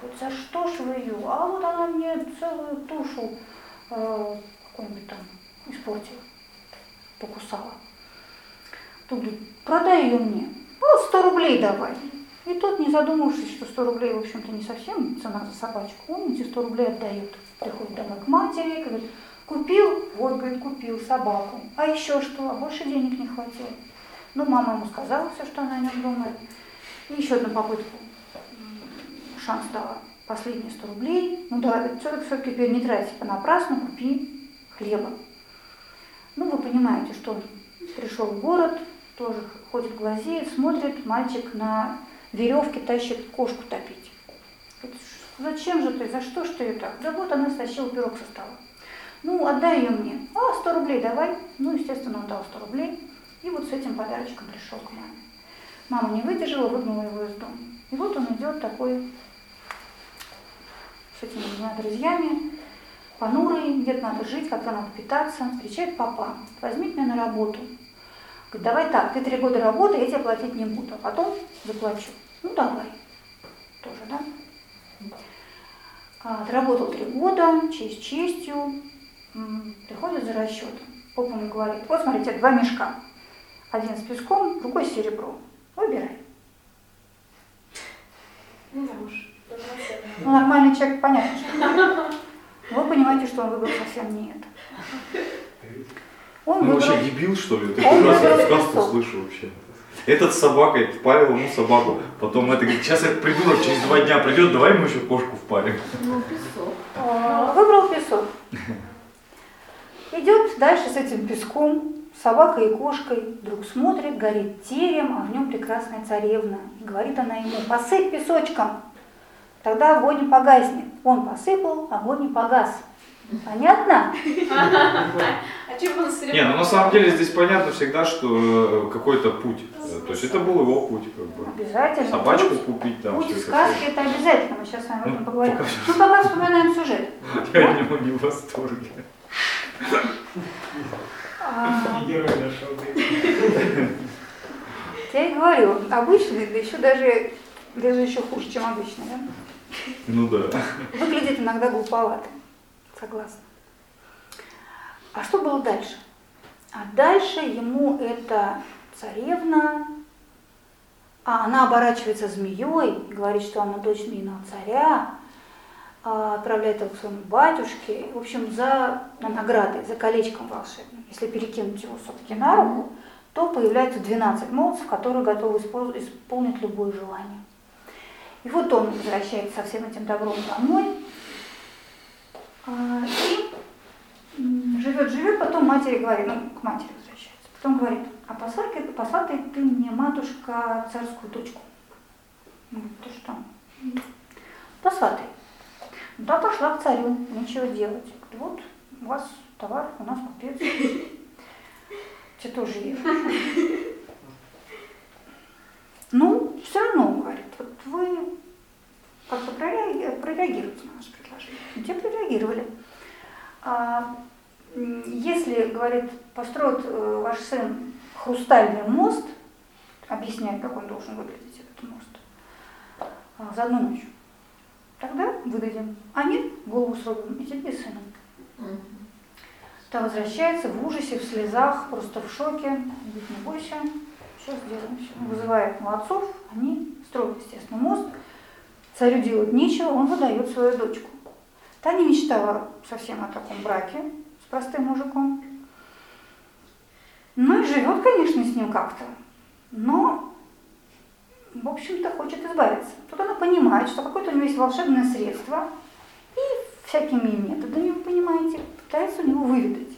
Speaker 1: Говорит, за что ж вы ее? А вот она мне целую тушу э, какую-нибудь там испортила, покусала. Тут продай ее мне. Вот 100 рублей давай. И тот, не задумавшись, что 100 рублей, в общем-то, не совсем цена за собачку, он эти 100 рублей отдает. Приходит домой к матери, говорит, купил, вот, говорит, купил собаку. А еще что? А больше денег не хватило. Ну, мама ему сказала все, что она о нем думает. И еще одну попытку шанс дала последние 100 рублей. Ну да, все-таки теперь не трать понапрасну, купи хлеба. Ну, вы понимаете, что он пришел в город, тоже ходит глазеет, смотрит, мальчик на веревке тащит кошку топить. Зачем же ты, за что ж ты ее так? Да вот она стащила пирог со стола. Ну, отдай ее мне. А, 100 рублей давай. Ну, естественно, он дал 100 рублей. И вот с этим подарочком пришел к маме. Мама не выдержала, выгнала его из дома. И вот он идет такой с этими двумя друзьями, понурый, где-то надо жить, как-то надо питаться, встречает папа, возьми меня на работу. Говорит, давай так, ты три года работай, я тебе платить не буду, а потом заплачу. Ну давай. Тоже, да? А, отработал три года, честь честью, приходит за расчетом. Папа мне говорит, вот смотрите, два мешка. Один с песком, другой с серебром. Выбирай.
Speaker 2: Ну.
Speaker 1: Ну, нормальный человек, понятно, что вы понимаете, что он выбрал совсем не это.
Speaker 4: Он ну, выбрал... вообще дебил, что ли? Ты прекрасно сказку слышу вообще. Этот с собакой впарил ему собаку. Потом это говорит, сейчас этот придурок через два дня придет, давай ему еще кошку впарим.
Speaker 3: Ну, песок.
Speaker 1: А, выбрал песок. Идет дальше с этим песком, собакой и кошкой. Вдруг смотрит, горит терем, а в нем прекрасная царевна. И говорит она ему, посыпь песочком тогда огонь не погаснет. Он посыпал, огонь не погас. Понятно?
Speaker 2: А чем он
Speaker 4: Не, ну на самом деле здесь понятно всегда, что э, какой-то путь. То есть это был его путь. Как бы.
Speaker 1: Обязательно.
Speaker 4: Собачку путь, купить там.
Speaker 1: Путь в сказке это обязательно. Мы сейчас с вами об этом ну, поговорим. Ну пока вспоминаем сюжет.
Speaker 4: Я не могу не в восторге.
Speaker 1: А. Герой нашел. Я и говорю, обычный, да еще даже, даже еще хуже, чем обычный, да?
Speaker 4: Ну да.
Speaker 1: Выглядит иногда глуповато. Согласна. А что было дальше? А дальше ему эта царевна, а она оборачивается змеей, говорит, что она дочь змеиного царя, отправляет его к своему батюшке, в общем, за на наградой, за колечком волшебным. Если перекинуть его все-таки на руку, то появляется 12 молодцев, которые готовы исполнить любое желание. И вот он возвращается со всем этим добром домой. А, и живет-живет, потом матери говорит, ну, к матери возвращается. Потом говорит, а посадки, посадки ты мне, матушка, царскую дочку. Ну, ты что? Посватай. Та пошла к царю, нечего делать. Вот у вас товар, у нас купец. Тебе тоже есть. Ну, все равно, говорит, вот вы как-то прореагируете на наше предложение. Те прореагировали. А, если, говорит, построит э, ваш сын хрустальный мост, объясняет, как он должен выглядеть, этот мост, а, за одну ночь, тогда выдадим. А нет, голову срубим, и тебе и сыну. Та возвращается в ужасе, в слезах, просто в шоке. Говорит, не бойся, все сделаем. Все. Вызывает молодцов, они строят, естественно, мост. Царю делать нечего, он выдает свою дочку. Та не мечтала совсем о таком браке с простым мужиком. Ну и живет, конечно, с ним как-то. Но, в общем-то, хочет избавиться. Тут она понимает, что какое-то у него есть волшебное средство, и всякими методами, вы понимаете, пытается у него выведать.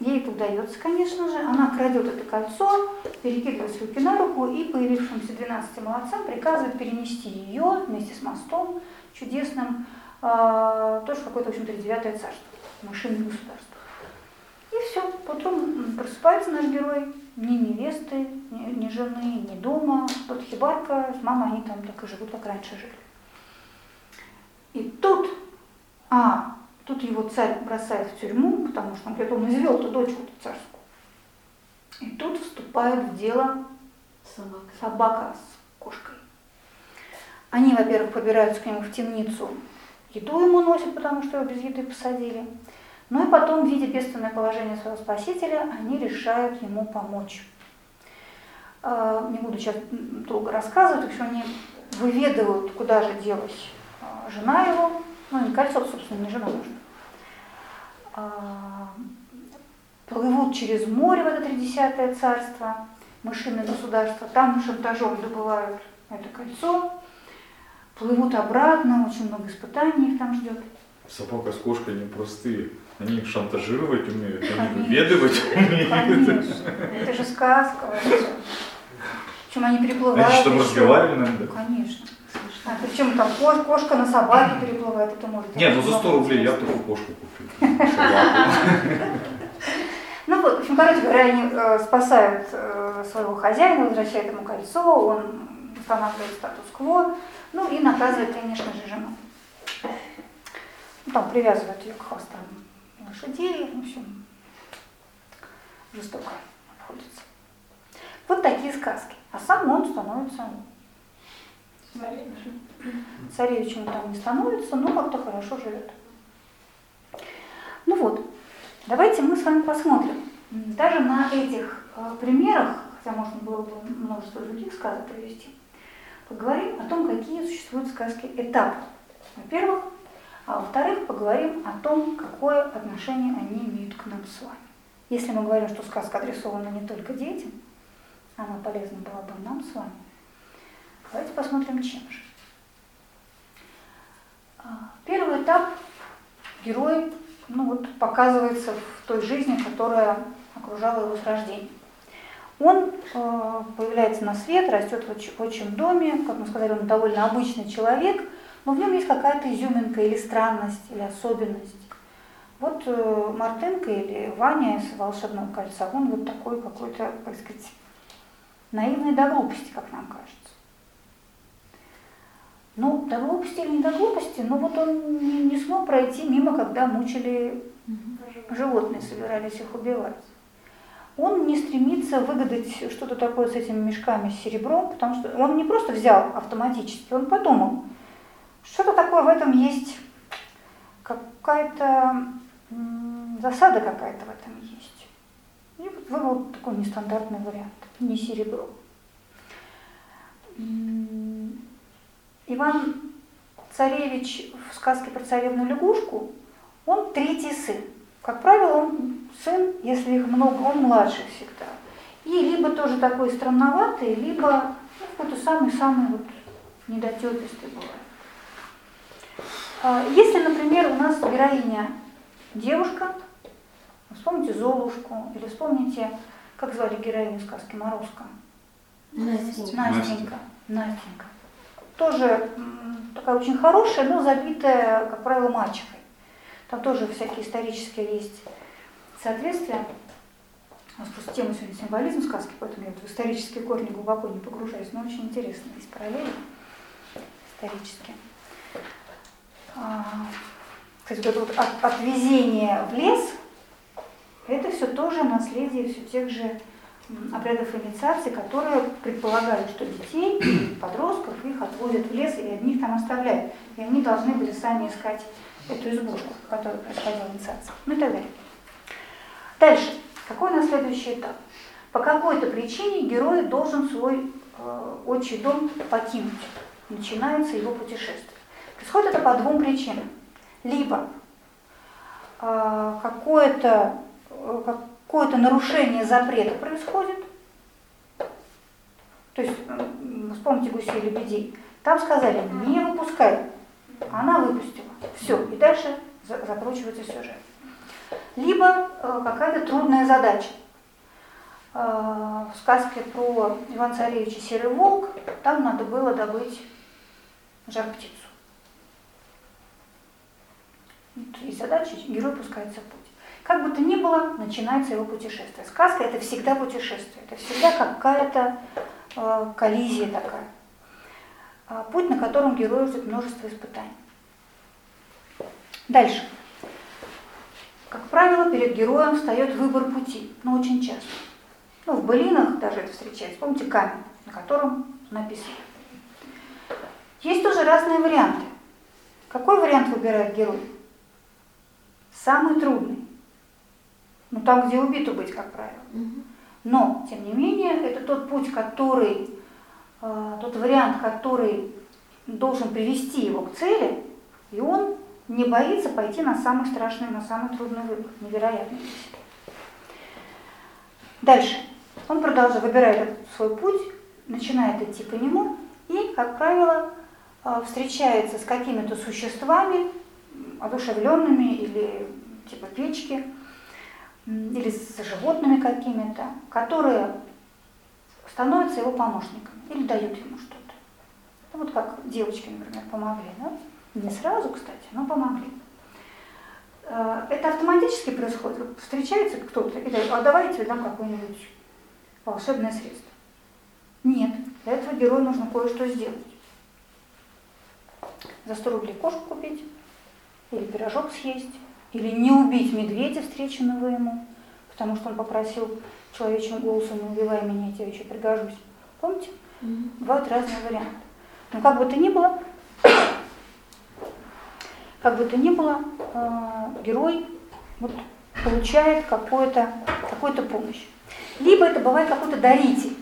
Speaker 1: Ей это удается, конечно же. Она крадет это кольцо, перекидывает с руки на руку и появившимся 12 молодцам приказывает перенести ее вместе с мостом чудесным, э, тоже какое-то, в общем-то, девятое царство, машинное государство. И все, потом просыпается наш герой, ни невесты, ни, ни жены, ни дома, вот хибарка, с мамой они там так и живут, как раньше жили. И тут, а, Тут его царь бросает в тюрьму, потому что он говорит, он извел-то дочку-то царскую. И тут вступает в дело собака. собака с кошкой. Они, во-первых, побираются к нему в темницу, еду ему носят, потому что его без еды посадили. Ну и потом, видя бедственное положение своего спасителя, они решают ему помочь. А, не буду сейчас долго рассказывать, в они выведывают, куда же делась а, жена его, ну, не кольцо, собственно, не жена нужна. Плывут через море в это тридесятое царство, мышиное государство, там шантажом добывают это кольцо, плывут обратно, очень много испытаний их там ждет.
Speaker 4: Собака с кошкой непростые. Они их шантажировать умеют, они выведывать умеют.
Speaker 1: Конечно. Это же сказка. Причем они переплывают.
Speaker 4: Они что, разговаривали надо?
Speaker 1: Конечно. А, причем там кошка, кошка на собаке переплывает, это может
Speaker 4: Нет, ну за 100 рублей я только кошку купил.
Speaker 1: Ну вот, в общем, короче говоря, они э, спасают э, своего хозяина, возвращают ему кольцо, он устанавливает статус-кво, ну и наказывает, конечно же, жену. Ну, там привязывают ее к хвостам лошадей, в общем, жестоко обходится. Вот такие сказки. А сам он становится Царевичем там не становится, но как-то хорошо живет. Ну вот, давайте мы с вами посмотрим. Даже на этих э, примерах, хотя можно было бы множество других сказок привести, поговорим о том, какие существуют сказки этапы. Во-первых, а во-вторых, поговорим о том, какое отношение они имеют к нам с вами. Если мы говорим, что сказка адресована не только детям, она полезна была бы нам с вами, Давайте посмотрим, чем же. А, первый этап герой ну вот, показывается в той жизни, которая окружала его с рождения. Он э, появляется на свет, растет в отчим доме, как мы сказали, он довольно обычный человек, но в нем есть какая-то изюминка или странность, или особенность. Вот э, Мартынка или Ваня из «Волшебного кольца», он вот такой какой-то, так сказать, наивный до глупости, как нам кажется. Ну, до глупости или не до глупости, но вот он не, не смог пройти мимо, когда мучили животные, собирались их убивать. Он не стремится выгадать что-то такое с этими мешками с серебром, потому что он не просто взял автоматически, он подумал, что-то такое в этом есть, какая-то засада какая-то в этом есть. И вот выбрал такой нестандартный вариант, не серебро. Иван Царевич в сказке про царевну лягушку, он третий сын. Как правило, он сын, если их много, он младший всегда. И либо тоже такой странноватый, либо ну, какой-то самый-самый вот недотепистый бывает. А, если, например, у нас героиня девушка, вспомните Золушку, или вспомните, как звали героиню сказки Морозко?
Speaker 3: Настенька.
Speaker 1: Настенька. Настенька тоже такая очень хорошая, но забитая, как правило, мачехой. Там тоже всякие исторические есть соответствия. У нас просто тема сегодня символизм сказки, поэтому я в исторические корни глубоко не погружаюсь, но очень интересно, есть параллели исторические. А, кстати, вот это вот от, отвезение в лес, это все тоже наследие все тех же обрядов инициации, которые предполагали, что детей, подростков их отвозят в лес и одних там оставляют. И они должны были сами искать эту избушку, в которой происходила инициация. Ну и так далее. Дальше. Какой у нас следующий этап? По какой-то причине герой должен свой э, отчий дом покинуть. Начинается его путешествие. Происходит это по двум причинам. Либо э, какое-то какое-то нарушение запрета происходит, то есть, вспомните гусей и лебедей, там сказали, не выпускай, она выпустила, все, и дальше закручивается сюжет. Либо э, какая-то трудная задача. Э, в сказке про Иван Царевича Серый Волк, там надо было добыть жар-птицу. И задача, герой пускается в путь. Как бы то ни было, начинается его путешествие. Сказка – это всегда путешествие, это всегда какая-то э, коллизия такая. Э, путь, на котором герою ждет множество испытаний. Дальше. Как правило, перед героем встает выбор пути, но очень часто. Ну, в былинах даже это встречается. Помните камень, на котором написано. Есть тоже разные варианты. Какой вариант выбирает герой? Самый трудный. Ну, там, где убиту быть, как правило. Но, тем не менее, это тот путь, который, э, тот вариант, который должен привести его к цели, и он не боится пойти на самый страшный, на самый трудный выбор. Невероятно. Дальше. Он продолжает, выбирает свой путь, начинает идти по нему и, как правило, э, встречается с какими-то существами, одушевленными или типа печки, или с животными какими-то, которые становятся его помощниками или дают ему что-то. Ну, вот как девочки, например, помогли. Да? Не сразу, кстати, но помогли. Э, это автоматически происходит. Встречается кто-то и говорит, а давайте я дам какое-нибудь волшебное средство. Нет, для этого герою нужно кое-что сделать. За 100 рублей кошку купить, или пирожок съесть, или не убить медведя, встреченного ему, потому что он попросил человечьим голосом, не убивай меня, я тебе еще пригожусь. Помните? Mm-hmm. Бывают разные варианты. Но как бы то ни было, как бы то ни было, э, герой вот, получает какую-то какую помощь. Либо это бывает какой-то даритель,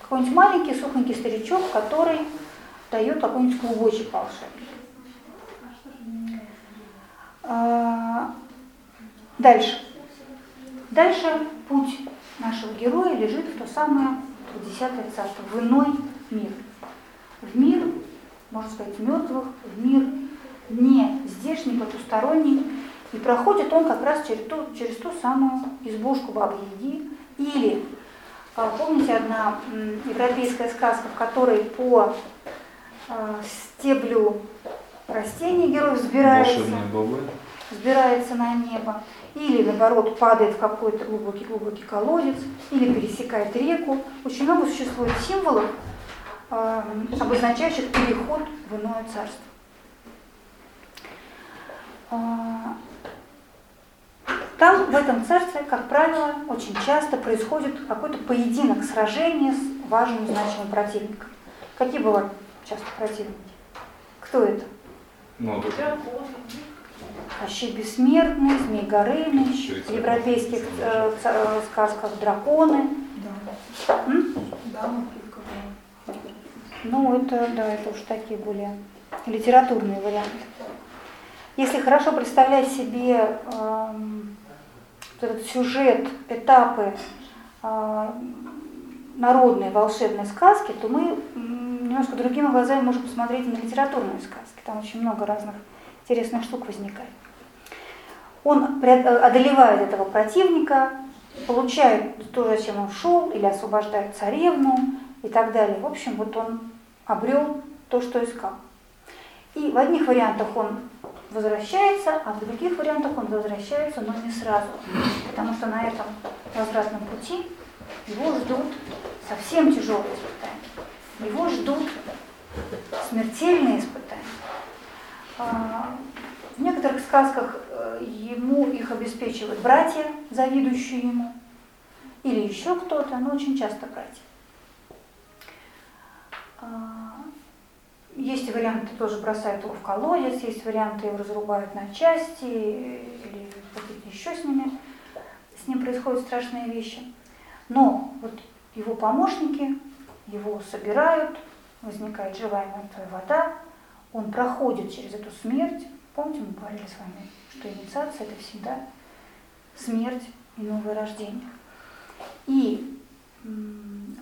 Speaker 1: какой-нибудь маленький сухонький старичок, который дает какой-нибудь клубочек волшебный. А, дальше. Дальше путь нашего героя лежит в то самое десятое царство, в иной мир. В мир, можно сказать, мертвых, в мир не здешний, потусторонний. И проходит он как раз через ту, через ту самую избушку Бабы Яги. Или, а, помните, одна европейская сказка, в которой по а, стеблю растений герой взбирается, взбирается на небо, или наоборот падает в какой-то глубокий-глубокий колодец, или пересекает реку. Очень много существует символов, э, обозначающих переход в иное царство. А, там, в этом царстве, как правило, очень часто происходит какой-то поединок, сражение с важным значимым противником. Какие бывают часто противники? Кто это?
Speaker 4: Ну, тут...
Speaker 1: Кощей Бессмертный, Змей Горыныч, в европейских э, э, сказках драконы.
Speaker 2: Да. М? Да,
Speaker 1: ну, это, да, это уж такие более литературные варианты. Если хорошо представлять себе э, этот сюжет, этапы э, народной волшебной сказки, то мы немножко другими глазами можем посмотреть на литературные сказки. Там очень много разных интересных штук возникает. Он одолевает этого противника, получает то, зачем он шел, или освобождает царевну и так далее. В общем, вот он обрел то, что искал. И в одних вариантах он возвращается, а в других вариантах он возвращается, но не сразу. Потому что на этом возвратном пути его ждут совсем тяжелые испытания. Его ждут смертельные испытания. А, в некоторых сказках э, ему их обеспечивают братья, завидующие ему, или еще кто-то, но очень часто братья. А, есть варианты, тоже бросают его в колодец, есть варианты, его разрубают на части, или какие-то еще с ними, с ним происходят страшные вещи. Но вот его помощники, его собирают, возникает живая мертвая вода, он проходит через эту смерть. Помните, мы говорили с вами, что инициация – это всегда смерть и новое рождение. И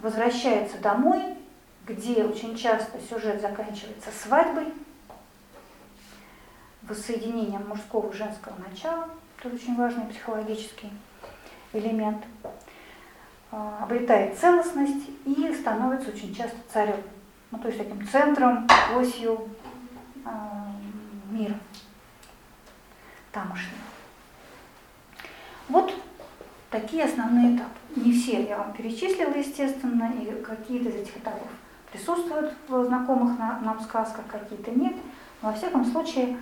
Speaker 1: возвращается домой, где очень часто сюжет заканчивается свадьбой, воссоединением мужского и женского начала, это очень важный психологический элемент, а, обретает целостность и становится очень часто царем, ну, то есть таким центром, осью а, мира тамошнего. Вот такие основные этапы. Не все я вам перечислила, естественно, и какие-то из этих этапов присутствуют в знакомых нам сказках, какие-то нет. Но во всяком случае,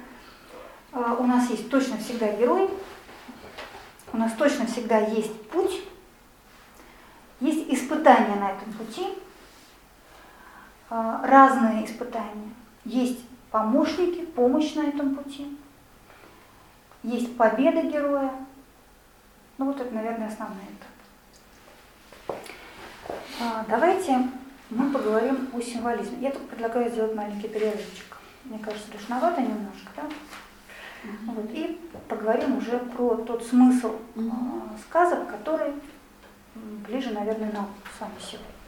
Speaker 1: а, у нас есть точно всегда герой, у нас точно всегда есть путь, есть испытания на этом пути, а, разные испытания. Есть помощники, помощь на этом пути, есть победа героя. Ну вот это, наверное, основной этап. А, давайте мы поговорим о символизме. Я тут предлагаю сделать маленький перерывчик. Мне кажется, душновато немножко, да? Mm-hmm. Вот, и поговорим уже про тот смысл mm-hmm. сказок, который ближе, наверное, нам с вами сегодня.